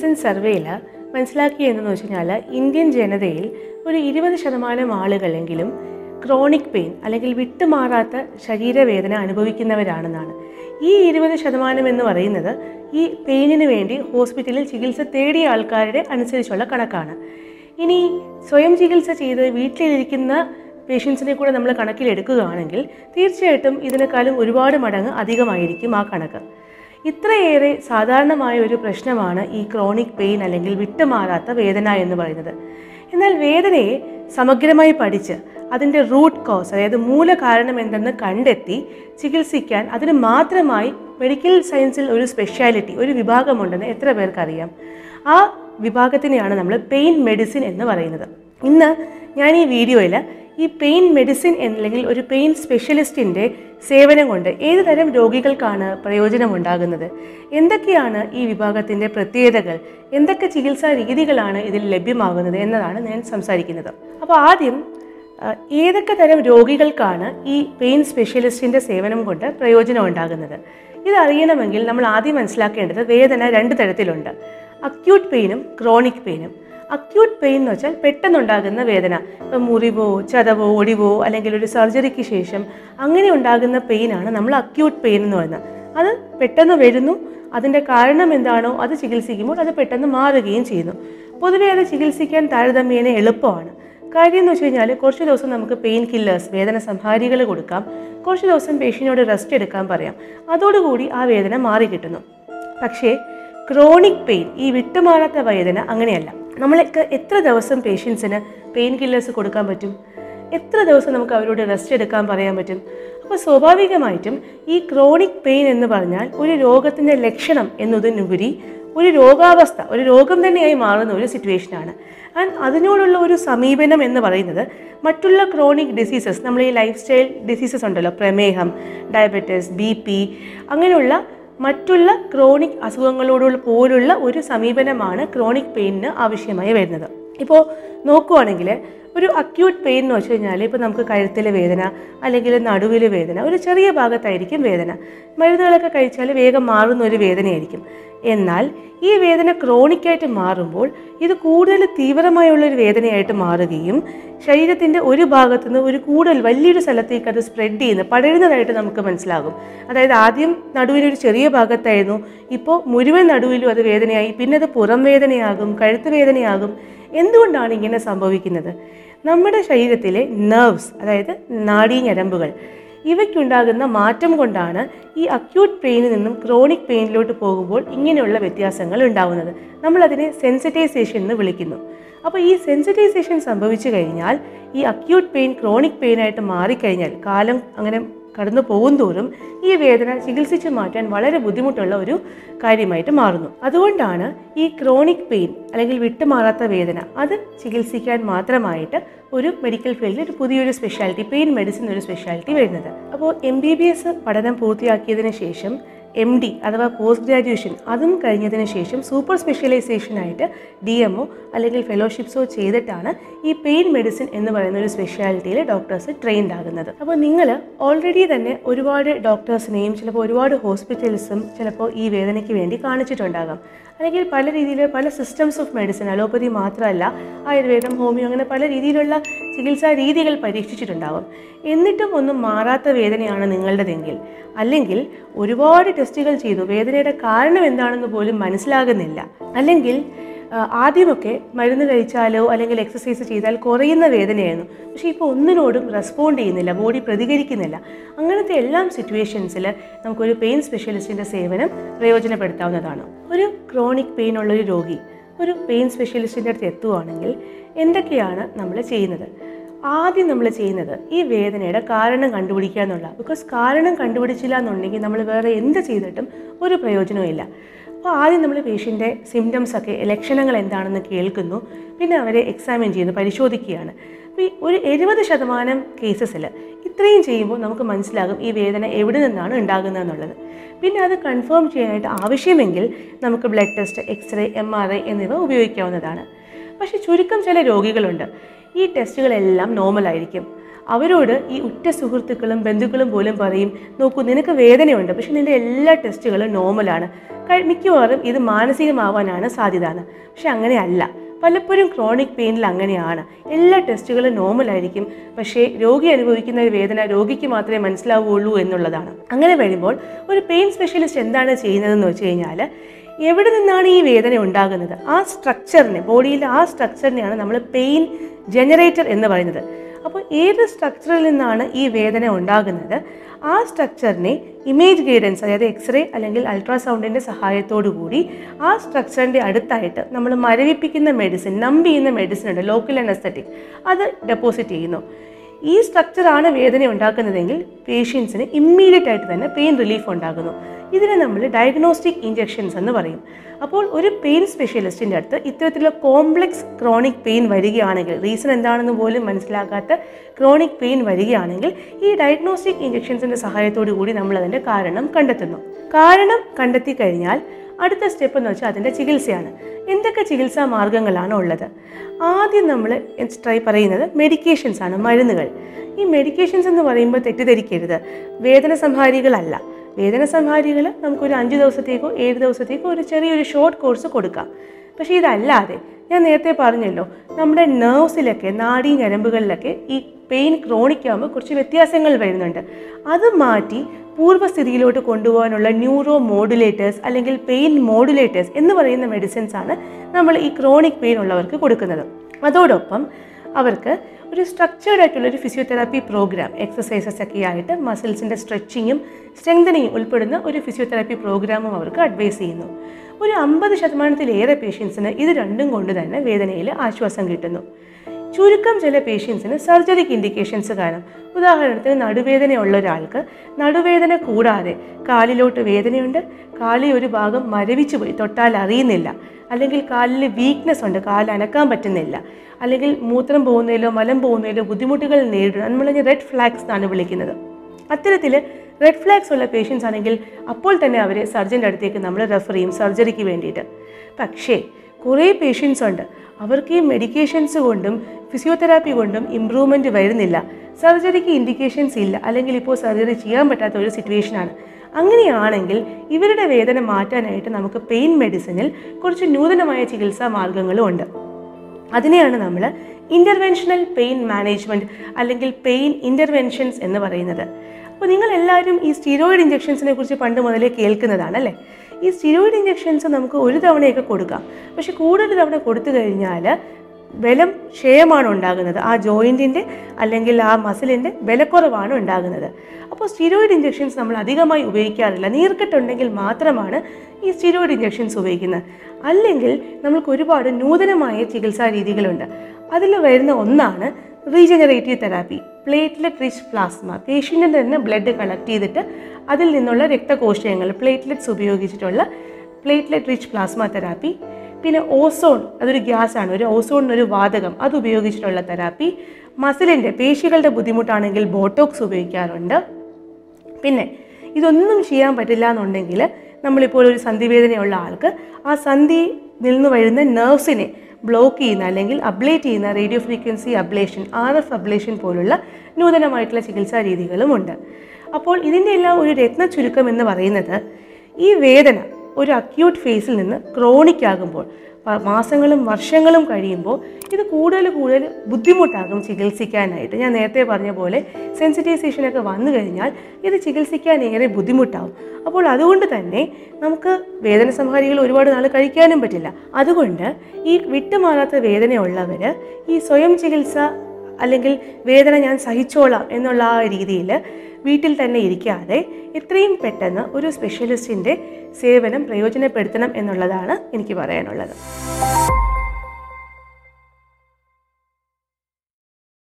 Recent സർവേയിൽ മനസ്സിലാക്കിയതെന്ന് വെച്ച് കഴിഞ്ഞാൽ ഇന്ത്യൻ ജനതയിൽ ഒരു ഇരുപത് ശതമാനം ആളുകളെങ്കിലും ക്രോണിക് പെയിൻ അല്ലെങ്കിൽ വിട്ടുമാറാത്ത ശരീരവേദന അനുഭവിക്കുന്നവരാണെന്നാണ്. ഈ ഇരുപത് ശതമാനം എന്ന് പറയുന്നത് ഈ പെയിനിന് വേണ്ടി ഹോസ്പിറ്റലിൽ ചികിത്സ തേടിയ ആൾക്കാരുടെ അനുസരിച്ചുള്ള കണക്കാണ്. ഇനി സ്വയം ചികിത്സ ചെയ്ത് വീട്ടിലിരിക്കുന്ന പേഷ്യൻസിനെ കൂടെ നമ്മൾ കണക്കിലെടുക്കുകയാണെങ്കിൽ തീർച്ചയായിട്ടും ഇതിനേക്കാളും ഒരുപാട് മടങ്ങ് അധികമായിരിക്കും ആ കണക്ക്. ഇത്രയേറെ സാധാരണമായ ഒരു പ്രശ്നമാണ് ഈ ക്രോണിക് പെയിൻ അല്ലെങ്കിൽ വിട്ടുമാറാത്ത വേദന എന്ന് പറയുന്നത്. എന്നാൽ വേദനയെ സമഗ്രമായി പഠിച്ച് അതിന്റെ റൂട്ട് കോസ് അതായത് മൂലകാരണം എന്തെന്ന് കണ്ടെത്തി ചികിത്സിക്കാൻ അതിന് മാത്രമായി മെഡിക്കൽ സയൻസിൽ ഒരു സ്പെഷ്യാലിറ്റി ഒരു വിഭാഗമുണ്ടെന്ന് എത്ര പേർക്കറിയാം? ആ വിഭാഗത്തിനെയാണ് നമ്മൾ പെയിൻ മെഡിസിൻ എന്ന് പറയുന്നത്. ഇന്ന് ഞാൻ ഈ വീഡിയോയിൽ ഈ പെയിൻ മെഡിസിൻ അല്ലെങ്കിൽ ഒരു പെയിൻ സ്പെഷ്യലിസ്റ്റിന്റെ സേവനം കൊണ്ട് ഏത് തരം രോഗികൾക്കാണ് പ്രയോജനമുണ്ടാകുന്നത്? എന്തൊക്കെയാണ് ഈ വിഭാഗത്തിന്റെ പ്രത്യേകതകൾ? എന്തൊക്കെ ചികിത്സാ രീതികളാണ് ഇതിൽ ലഭ്യമാകുന്നത് എന്നതാണ് ഞാൻ സംസാരിക്കുന്നത്. അപ്പോൾ ആദ്യം ഏതൊക്കെ തരം രോഗികൾക്കാണ് ഈ പെയിൻ സ്പെഷ്യലിസ്റ്റിന്റെ സേവനം കൊണ്ട് പ്രയോജനം ഉണ്ടാകുന്നത് ഇത് അറിയണമെങ്കിൽ നമ്മൾ ആദ്യം മനസ്സിലാക്കേണ്ടത് വേദന രണ്ട് തരത്തിലുണ്ട്. അക്യൂട്ട് പെയിനും ക്രോണിക് പെയിനും അക്യൂട്ട് പെയിൻ എന്ന് വെച്ചാൽ പെട്ടെന്നുണ്ടാകുന്ന വേദന. ഇപ്പം മുറിവോ ചതവോ ഒടിവോ അല്ലെങ്കിൽ ഒരു സർജറിക്ക് ശേഷം അങ്ങനെ ഉണ്ടാകുന്ന പെയിനാണ് നമ്മൾ അക്യൂട്ട് പെയിൻ എന്ന് പറയുന്നത്. അത് പെട്ടെന്ന് വരുന്നു അതിന്റെ കാരണം എന്താണോ അത് ചികിത്സിക്കുമ്പോൾ അത് പെട്ടെന്ന് മാറുകയും ചെയ്യുന്നു. പൊതുവെ അത് ചികിത്സിക്കാൻ താരതമ്യേന എളുപ്പമാണ്. കാര്യം എന്ന് വെച്ച് കഴിഞ്ഞാൽ കുറച്ച് ദിവസം നമുക്ക് പെയിൻ കില്ലേഴ്സ് വേദന സംഹാരികൾ കൊടുക്കാം. കുറച്ച് ദിവസം പേഷ്യനോട് റെസ്റ്റ് എടുക്കാൻ പറയാം. അതോടുകൂടി ആ വേദന മാറി കിട്ടുന്നു പക്ഷേ ക്രോണിക് പെയിൻ ഈ വിട്ടുമാറാത്ത വേദന അങ്ങനെയല്ല. നമ്മൾക്ക് എത്ര ദിവസം പേഷ്യൻസിന് പെയിൻ കില്ലേഴ്സ് കൊടുക്കാൻ പറ്റും? എത്ര ദിവസം നമുക്ക് അവരോട് റെസ്റ്റ് എടുക്കാൻ പറയാൻ പറ്റും? അപ്പോൾ സ്വാഭാവികമായിട്ടും ഈ ക്രോണിക് പെയിൻ എന്ന് പറഞ്ഞാൽ ഒരു രോഗത്തിന്റെ ലക്ഷണം എന്നതിനുപരി ഒരു രോഗാവസ്ഥ ഒരു രോഗം തന്നെയായി മാറുന്ന ഒരു സിറ്റുവേഷനാണ് ആൻഡ് അതിനോടുള്ള ഒരു സമീപനം എന്ന് പറയുന്നത് മറ്റുള്ള ക്രോണിക് ഡിസീസസ് നമ്മൾ ഈ ലൈഫ് സ്റ്റൈൽ ഡിസീസസ് ഉണ്ടല്ലോ പ്രമേഹം ഡയബറ്റിസ് ബി പി അങ്ങനെയുള്ള മറ്റുള്ള ക്രോണിക് അസുഖങ്ങളോടുള്ള പോലുള്ള ഒരു സമീപനമാണ് ക്രോണിക് പെയിനിന് ആവശ്യമായി വരുന്നത്. ഇപ്പോൾ നോക്കുവാണെങ്കിൽ ഒരു അക്യൂട്ട് പെയിൻ എന്ന് വെച്ച് കഴിഞ്ഞാൽ ഇപ്പോൾ നമുക്ക് കഴുത്തിലെ വേദന അല്ലെങ്കിൽ നടുവിലെ വേദന ഒരു ചെറിയ ഭാഗത്തായിരിക്കും വേദന. മരുന്നുകളൊക്കെ കഴിച്ചാൽ വേഗം മാറുന്ന ഒരു വേദനയായിരിക്കും. എന്നാൽ ഈ വേദന ക്രോണിക്കായിട്ട് മാറുമ്പോൾ ഇത് കൂടുതൽ തീവ്രമായുള്ള ഒരു വേദനയായിട്ട് മാറുകയും ശരീരത്തിന്റെ ഒരു ഭാഗത്തു നിന്ന് ഒരു കൂടുതൽ വലിയൊരു സ്ഥലത്തേക്ക് അത് സ്പ്രെഡ് ചെയ്യുന്ന പടരുന്നതായിട്ട് നമുക്ക് മനസ്സിലാകും. അതായത് ആദ്യം നടുവിനൊരു ചെറിയ ഭാഗത്തായിരുന്നു ഇപ്പോൾ മുഴുവൻ നടുവിലും അത് വേദനയായി പിന്നെ അത് പുറം വേദനയാകും കഴുത്ത് വേദനയാകും. എന്തുകൊണ്ടാണ് ഇങ്ങനെ സംഭവിക്കുന്നത്? നമ്മുടെ ശരീരത്തിലെ നെർവ്സ് അതായത് നാഡീഞരമ്പുകൾ ഇവയ്ക്കുണ്ടാകുന്ന മാറ്റം കൊണ്ടാണ് ഈ അക്യൂട്ട് പെയിനിൽ നിന്നും ക്രോണിക് പെയിനിലോട്ട് പോകുമ്പോൾ ഇങ്ങനെയുള്ള വ്യത്യാസങ്ങൾ നമ്മൾ നമ്മളതിനെ സെൻസിറ്റൈസേഷൻ എന്ന് വിളിക്കുന്നു. അപ്പോൾ ഈ സെൻസിറ്റൈസേഷൻ സംഭവിച്ചു കഴിഞ്ഞാൽ ഈ അക്യൂട്ട് പെയിൻ ക്രോണിക് പെയിനായിട്ട് മാറിക്കഴിഞ്ഞാൽ കാലം അങ്ങനെ കടന്നു പോകും തോറും ഈ വേദന ചികിത്സിച്ച് മാറ്റാൻ വളരെ ബുദ്ധിമുട്ടുള്ള ഒരു കാര്യമായിട്ട് മാറുന്നു. അതുകൊണ്ടാണ് ഈ ക്രോണിക് പെയിൻ അല്ലെങ്കിൽ വിട്ടുമാറാത്ത വേദന അത് ചികിത്സിക്കാൻ മാത്രമായിട്ട് ഒരു മെഡിക്കൽ ഫീൽഡിൽ ഒരു പുതിയൊരു സ്പെഷ്യാലിറ്റി പെയിൻ മെഡിസിൻ ഒരു സ്പെഷ്യാലിറ്റി വരുന്നത്. അപ്പോൾ എം ബി ബി എസ് പഠനം പൂർത്തിയാക്കിയതിന് ശേഷം എം ഡി അഥവാ പോസ്റ്റ് ഗ്രാജുവേഷൻ അതും കഴിഞ്ഞതിന് ശേഷം സൂപ്പർ സ്പെഷ്യലൈസേഷനായിട്ട് ഡി എംഒ അല്ലെങ്കിൽ ഫെലോഷിപ്സോ ചെയ്തിട്ടാണ് ഈ പെയിൻ മെഡിസിൻ എന്ന് പറയുന്ന ഒരു സ്പെഷ്യാലിറ്റിയിൽ ഡോക്ടേഴ്സ് ട്രെയിൻഡ് ആകുന്നത്. അപ്പോൾ നിങ്ങൾ ഓൾറെഡി തന്നെ ഒരുപാട് ഡോക്ടേഴ്സിനെയും ചിലപ്പോൾ ഒരുപാട് ഹോസ്പിറ്റൽസും ചിലപ്പോൾ ഈ വേദനയ്ക്ക് വേണ്ടി കാണിച്ചിട്ടുണ്ടാകാം. അല്ലെങ്കിൽ പല രീതിയിൽ പല സിസ്റ്റംസ് ഓഫ് മെഡിസിൻ അലോപ്പതി മാത്രമല്ല ആയുർവേദം ഹോമിയോ അങ്ങനെ പല രീതിയിലുള്ള ചികിത്സാ രീതികൾ പരീക്ഷിച്ചിട്ടുണ്ടാകും എന്നിട്ടും ഒന്നും മാറാത്ത വേദനയാണ് നിങ്ങളുടേതെങ്കിൽ. അല്ലെങ്കിൽ ഒരുപാട് ടെസ്റ്റുകൾ ചെയ്തു. വേദനയുടെ കാരണം എന്താണെന്ന് പോലും മനസ്സിലാകുന്നില്ല. അല്ലെങ്കിൽ ആദ്യമൊക്കെ മരുന്ന് കഴിച്ചാലോ അല്ലെങ്കിൽ എക്സസൈസ് ചെയ്താൽ കുറയുന്ന വേദനയായിരുന്നു. പക്ഷേ ഇപ്പോൾ ഒന്നിനോടും റെസ്പോണ്ട് ചെയ്യുന്നില്ല ബോഡി പ്രതികരിക്കുന്നില്ല. അങ്ങനത്തെ എല്ലാം സിറ്റുവേഷൻസിൽ നമുക്കൊരു പെയിൻ സ്പെഷ്യലിസ്റ്റിന്റെ സേവനം പ്രയോജനപ്പെടുത്താവുന്നതാണ്. ഒരു ക്രോണിക് പെയിൻ ഉള്ള ഒരു രോഗി ഒരു പെയിൻ സ്പെഷ്യലിസ്റ്റിന്റെ അടുത്ത് എത്തുകയാണെങ്കിൽ എന്തൊക്കെയാണ് നമ്മൾ ചെയ്യുന്നത്? ആദ്യം നമ്മൾ ചെയ്യുന്നത് ഈ വേദനയുടെ കാരണം കണ്ടുപിടിക്കുക എന്നുള്ള. ബിക്കോസ് കാരണം കണ്ടുപിടിച്ചില്ല എന്നുണ്ടെങ്കിൽ നമ്മൾ വേറെ എന്ത് ചെയ്തിട്ടും ഒരു പ്രയോജനവും അപ്പോൾ ആദ്യം നമ്മൾ പേഷ്യന്റെ സിംറ്റംസ് ഒക്കെ ലക്ഷണങ്ങൾ എന്താണെന്ന് കേൾക്കുന്നു. പിന്നെ അവരെ എക്സാമിൻ ചെയ്യുന്നു പരിശോധിക്കുകയാണ്. അപ്പോൾ ഈ ഒരു എഴുപത് ശതമാനം കേസസിൽ ഇത്രയും ചെയ്യുമ്പോൾ നമുക്ക് മനസ്സിലാകും ഈ വേദന എവിടെ നിന്നാണ് ഉണ്ടാകുന്നത് എന്നുള്ളത്. പിന്നെ അത് കൺഫേം ചെയ്യാനായിട്ട് ആവശ്യമെങ്കിൽ നമുക്ക് blood test X-ray M R I എന്നിവ ഉപയോഗിക്കാവുന്നതാണ്. പക്ഷേ ചുരുക്കം ചില രോഗികളുണ്ട്. ഈ ടെസ്റ്റുകളെല്ലാം നോർമൽ ആയിരിക്കും. അവരോട് ഈ ഉറ്റ സുഹൃത്തുക്കളും ബന്ധുക്കളും പോലും പറയും നോക്കൂ നിനക്ക് വേദനയുണ്ട് പക്ഷെ നിന്റെ എല്ലാ ടെസ്റ്റുകളും നോർമലാണ് മിക്കവാറും ഇത് മാനസികമാവാനാണ് സാധ്യത പക്ഷെ അങ്ങനെയല്ല. പലപ്പോഴും ക്രോണിക് പെയിനിൽ അങ്ങനെയാണ്. എല്ലാ ടെസ്റ്റുകളും നോർമൽ ആയിരിക്കും. പക്ഷേ രോഗി അനുഭവിക്കുന്ന ഒരു വേദന രോഗിക്ക് മാത്രമേ മനസ്സിലാവുകയുള്ളൂ എന്നുള്ളതാണ്. അങ്ങനെ വരുമ്പോൾ ഒരു പെയിൻ സ്പെഷ്യലിസ്റ്റ് എന്താണ് ചെയ്യുന്നതെന്ന് വെച്ച് കഴിഞ്ഞാൽ എവിടെ നിന്നാണ് ഈ വേദന ഉണ്ടാകുന്നത്? ആ സ്ട്രക്ചറിനെ ബോഡിയിലെ ആ സ്ട്രക്ചറിനെയാണ് നമ്മൾ പെയിൻ ജനറേറ്റർ എന്ന് പറയുന്നത്. അപ്പോൾ ഏത് സ്ട്രക്ചറിൽ നിന്നാണ് ഈ വേദന ഉണ്ടാകുന്നത്? ആ സ്ട്രക്ചറിനെ ഇമേജ് ഗൈഡൻസ് അതായത് എക്സ്റേ അല്ലെങ്കിൽ അൾട്രാസൗണ്ടിന്റെ സഹായത്തോടു കൂടി ആ സ്ട്രക്ചറിന്റെ അടുത്തായിട്ട് നമ്മൾ മരവിപ്പിക്കുന്ന മെഡിസിൻ നമ്പ് ചെയ്യുന്ന മെഡിസിൻ ഉണ്ട് ലോക്കൽ അനസ്തറ്റിക് അത് ഡെപ്പോസിറ്റ് ചെയ്യുന്നു. ഈ സ്ട്രക്ചറാണ് വേദന ഉണ്ടാക്കുന്നതെങ്കിൽ പേഷ്യൻസിന് ഇമ്മീഡിയറ്റ് ആയിട്ട് തന്നെ പെയിൻ റിലീഫ് ഉണ്ടാകുന്നു. ഇതിനെ നമ്മൾ ഡയഗ്നോസ്റ്റിക് ഇഞ്ചെക്ഷൻസ് എന്ന് പറയും. അപ്പോൾ ഒരു പെയിൻ സ്പെഷ്യലിസ്റ്റിന്റെ അടുത്ത് ഇത്തരത്തിലുള്ള കോംപ്ലക്സ് ക്രോണിക് പെയിൻ വരികയാണെങ്കിൽ റീസൺ എന്താണെന്ന് പോലും മനസ്സിലാക്കാത്ത ക്രോണിക് പെയിൻ വരികയാണെങ്കിൽ ഈ ഡയഗ്നോസ്റ്റിക് ഇഞ്ചെക്ഷൻസിന്റെ സഹായത്തോടു കൂടി നമ്മൾ അതിന്റെ കാരണം കണ്ടെത്തുന്നു. കാരണം കണ്ടെത്തി കഴിഞ്ഞാൽ അടുത്ത സ്റ്റെപ്പ് എന്ന് വെച്ചാൽ അതിന്റെ ചികിത്സയാണ്. എന്തൊക്കെ ചികിത്സാ മാർഗങ്ങളാണ് ഉള്ളത്? ആദ്യം നമ്മൾ ട്രൈ പറയുന്നത് മെഡിക്കേഷൻസ് ആണ് മരുന്നുകൾ. ഈ മെഡിക്കേഷൻസ് എന്ന് പറയുമ്പോൾ തെറ്റിദ്ധരിക്കരുത്. വേദന സംഹാരികളല്ല. വേദന സംഹാരികൾ നമുക്കൊരു അഞ്ച് ദിവസത്തേക്കോ ഏഴ് ദിവസത്തേക്കോ ഒരു ചെറിയൊരു ഷോർട്ട് കോഴ്സ് കൊടുക്കാം. പക്ഷേ ഇതല്ലാതെ ഞാൻ നേരത്തെ പറഞ്ഞല്ലോ നമ്മുടെ നെർവ്സിലൊക്കെ നാഡീ ഞരമ്പുകളിലൊക്കെ ഈ പെയിൻ ക്രോണിക് ആകുമ്പോൾ കുറച്ച് വ്യത്യാസങ്ങൾ വരുന്നുണ്ട്. അത് മാറ്റി പൂർവസ്ഥിതിയിലോട്ട് കൊണ്ടുപോകാനുള്ള ന്യൂറോ മോഡുലേറ്റേഴ്സ് അല്ലെങ്കിൽ പെയിൻ മോഡുലേറ്റേഴ്സ് എന്ന് പറയുന്ന മെഡിസിൻസ് ആണ് നമ്മൾ ഈ ക്രോണിക് പെയിൻ ഉള്ളവർക്ക് കൊടുക്കുന്നത്. അതോടൊപ്പം അവർക്ക് ഒരു സ്ട്രക്ചേർഡ് ആയിട്ടുള്ള ഒരു ഫിസിയോതെറാപ്പി പ്രോഗ്രാം എക്സസൈസസ് ഒക്കെ ആയിട്ട് മസിൽസിന്റെ സ്ട്രെച്ചിങ്ങും സ്ട്രെങ്തനിങ്ങും ഉൾപ്പെടുന്ന ഒരു ഫിസിയോതെറാപ്പി പ്രോഗ്രാമും അവർക്ക് അഡ്വൈസ് ചെയ്യുന്നു. ഒരു അമ്പത് ശതമാനത്തിലേറെ പേഷ്യൻസിന് ഇത് രണ്ടും കൊണ്ട് തന്നെ വേദനയിൽ ആശ്വാസം കിട്ടുന്നു. ചുരുക്കം ചില പേഷ്യൻസിന് സർജറിക്ക് ഇൻഡിക്കേഷൻസ് കാണാം ഉദാഹരണത്തിന് നടുവേദനയുള്ള ഒരാൾക്ക് നടുവേദന കൂടാതെ കാലിലോട്ട് വേദനയുണ്ട്. കാലിൽ ഒരു ഭാഗം മരവിച്ചു പോയി തൊട്ടാൽ അറിയുന്നില്ല. അല്ലെങ്കിൽ കാലിൽ വീക്ക്നെസ് ഉണ്ട് കാൽ അനക്കാൻ പറ്റുന്നില്ല. അല്ലെങ്കിൽ മൂത്രം പോകുന്നതിലോ മലം പോകുന്നതിലോ ബുദ്ധിമുട്ടുകൾ നേരിടുന്നു നമ്മളതിന് റെഡ് ഫ്ലാഗ്സ് എന്നാണ് വിളിക്കുന്നത്. അത്തരത്തിൽ റെഡ് ഫ്ലാഗ്സ് ഉള്ള പേഷ്യൻസ് ആണെങ്കിൽ അപ്പോൾ തന്നെ അവരെ സർജന്റെ അടുത്തേക്ക് നമ്മൾ റെഫർ ചെയ്യും സർജറിക്ക് വേണ്ടിയിട്ട്. പക്ഷേ കുറേ പേഷ്യൻസ് ഉണ്ട്. അവർക്ക് ഈ മെഡിക്കേഷൻസ് കൊണ്ടും ഫിസിയോതെറാപ്പി കൊണ്ടും ഇമ്പ്രൂവ്മെന്റ് വരുന്നില്ല. സർജറിക്ക് ഇൻഡിക്കേഷൻസ് ഇല്ല. അല്ലെങ്കിൽ ഇപ്പോൾ സർജറി ചെയ്യാൻ പറ്റാത്ത ഒരു സിറ്റുവേഷനാണ് അങ്ങനെയാണെങ്കിൽ ഇവരുടെ വേദന മാറ്റാനായിട്ട് നമുക്ക് പെയിൻ മെഡിസിനിൽ കുറച്ച് നൂതനമായ ചികിത്സാ മാർഗങ്ങളും ഉണ്ട്. അതിനെയാണ് നമ്മൾ ഇന്റർവെൻഷണൽ പെയിൻ മാനേജ്മെന്റ് അല്ലെങ്കിൽ പെയിൻ ഇന്റർവെൻഷൻസ് എന്ന് പറയുന്നത്. അപ്പോൾ നിങ്ങൾ എല്ലാവരും ഈ സ്റ്റീറോയിഡ് ഇഞ്ചെക്ഷൻസിനെ കുറിച്ച് പണ്ട് മുതലേ കേൾക്കുന്നതാണ് അല്ലേ? ഈ സ്റ്റീറോയിഡ് ഇഞ്ചെക്ഷൻസ് നമുക്ക് ഒരു തവണയൊക്കെ കൊടുക്കാം. പക്ഷെ കൂടുതൽ തവണ കൊടുത്തു കഴിഞ്ഞാൽ ബലം ക്ഷയമാണ് ഉണ്ടാകുന്നത്. ആ ജോയിന്റിന്റെ അല്ലെങ്കിൽ ആ മസിലിന്റെ ബലക്കുറവാണ് ഉണ്ടാകുന്നത്. അപ്പോൾ സ്റ്റീറോയിഡ് ഇഞ്ചെക്ഷൻസ് നമ്മൾ അധികമായി ഉപയോഗിക്കാറില്ല. നീർക്കെട്ടുണ്ടെങ്കിൽ മാത്രമാണ് ഈ സ്റ്റീറോയിഡ് ഇഞ്ചെക്ഷൻസ് ഉപയോഗിക്കുന്നത്. അല്ലെങ്കിൽ നമുക്ക് ഒരുപാട് നൂതനമായ ചികിത്സാ രീതികളുണ്ട്. അതിൽ വരുന്ന ഒന്നാണ് regenerative therapy. Platelet rich plasma. പേഷ്യന്റെ തന്നെ ബ്ലഡ് കളക്ട് ചെയ്തിട്ട് അതിൽ നിന്നുള്ള രക്തകോശങ്ങൾ പ്ലേറ്റ്ലെറ്റ്സ് ഉപയോഗിച്ചിട്ടുള്ള പ്ലേറ്റ്ലെറ്റ് റിച്ച് പ്ലാസ്മ തെറാപ്പി. പിന്നെ ഓസോൺ അതൊരു ഗ്യാസാണ് ഒരു ഓസോണിനൊരു വാതകം അത് ഉപയോഗിച്ചിട്ടുള്ള തെറാപ്പി. മസിലിന്റെ പേശികളുടെ ബുദ്ധിമുട്ടാണെങ്കിൽ ബോട്ടോക്സ് ഉപയോഗിക്കാറുണ്ട്. പിന്നെ ഇതൊന്നും ചെയ്യാൻ പറ്റില്ല എന്നുണ്ടെങ്കിൽ നമ്മളിപ്പോൾ ഒരു സന്ധിവേദനയുള്ള ആൾക്ക് ആ സന്ധി നിന്ന് വരുന്ന നെർവ്സിനെ ബ്ലോക്ക് ചെയ്യുന്ന അല്ലെങ്കിൽ അബ്ലേറ്റ് ചെയ്യുന്ന radio frequency ablation R F ablation പോലുള്ള നൂതനമായിട്ടുള്ള ചികിത്സാ രീതികളുമുണ്ട്. അപ്പോൾ ഇതിന്റെ എല്ലാം ഒരു രത്ന ചുരുക്കം എന്ന് പറയുന്നത് ഈ വേദന ഒരു അക്യൂട്ട് ഫേസിൽ നിന്ന് ക്രോണിക് ആകുമ്പോൾ മാസങ്ങളും വർഷങ്ങളും കഴിയുമ്പോൾ ഇത് കൂടുതൽ കൂടുതൽ ബുദ്ധിമുട്ടാകും ചികിത്സിക്കാനായിട്ട്. ഞാൻ നേരത്തെ പറഞ്ഞ പോലെ സെൻസിറ്റൈസേഷനൊക്കെ വന്നു കഴിഞ്ഞാൽ ഇത് ചികിത്സിക്കാൻ ഏറെ ബുദ്ധിമുട്ടാകും അപ്പോൾ അതുകൊണ്ട് തന്നെ നമുക്ക് വേദന സംഹാരികൾ ഒരുപാട് നാൾ കഴിക്കാനും പറ്റില്ല. അതുകൊണ്ട് ഈ വിട്ടുമാറാത്ത വേദനയുള്ളവർ ഈ സ്വയം ചികിത്സ അല്ലെങ്കിൽ വേദന ഞാൻ സഹിച്ചോളാം എന്നുള്ള ആ രീതിയിൽ വീട്ടിൽ തന്നെ ഇരിക്കാതെ എത്രയും പെട്ടെന്ന് ഒരു സ്പെഷ്യലിസ്റ്റിന്റെ സേവനം പ്രയോജനപ്പെടുത്തണം എന്നുള്ളതാണ് എനിക്ക് പറയാനുള്ളത്.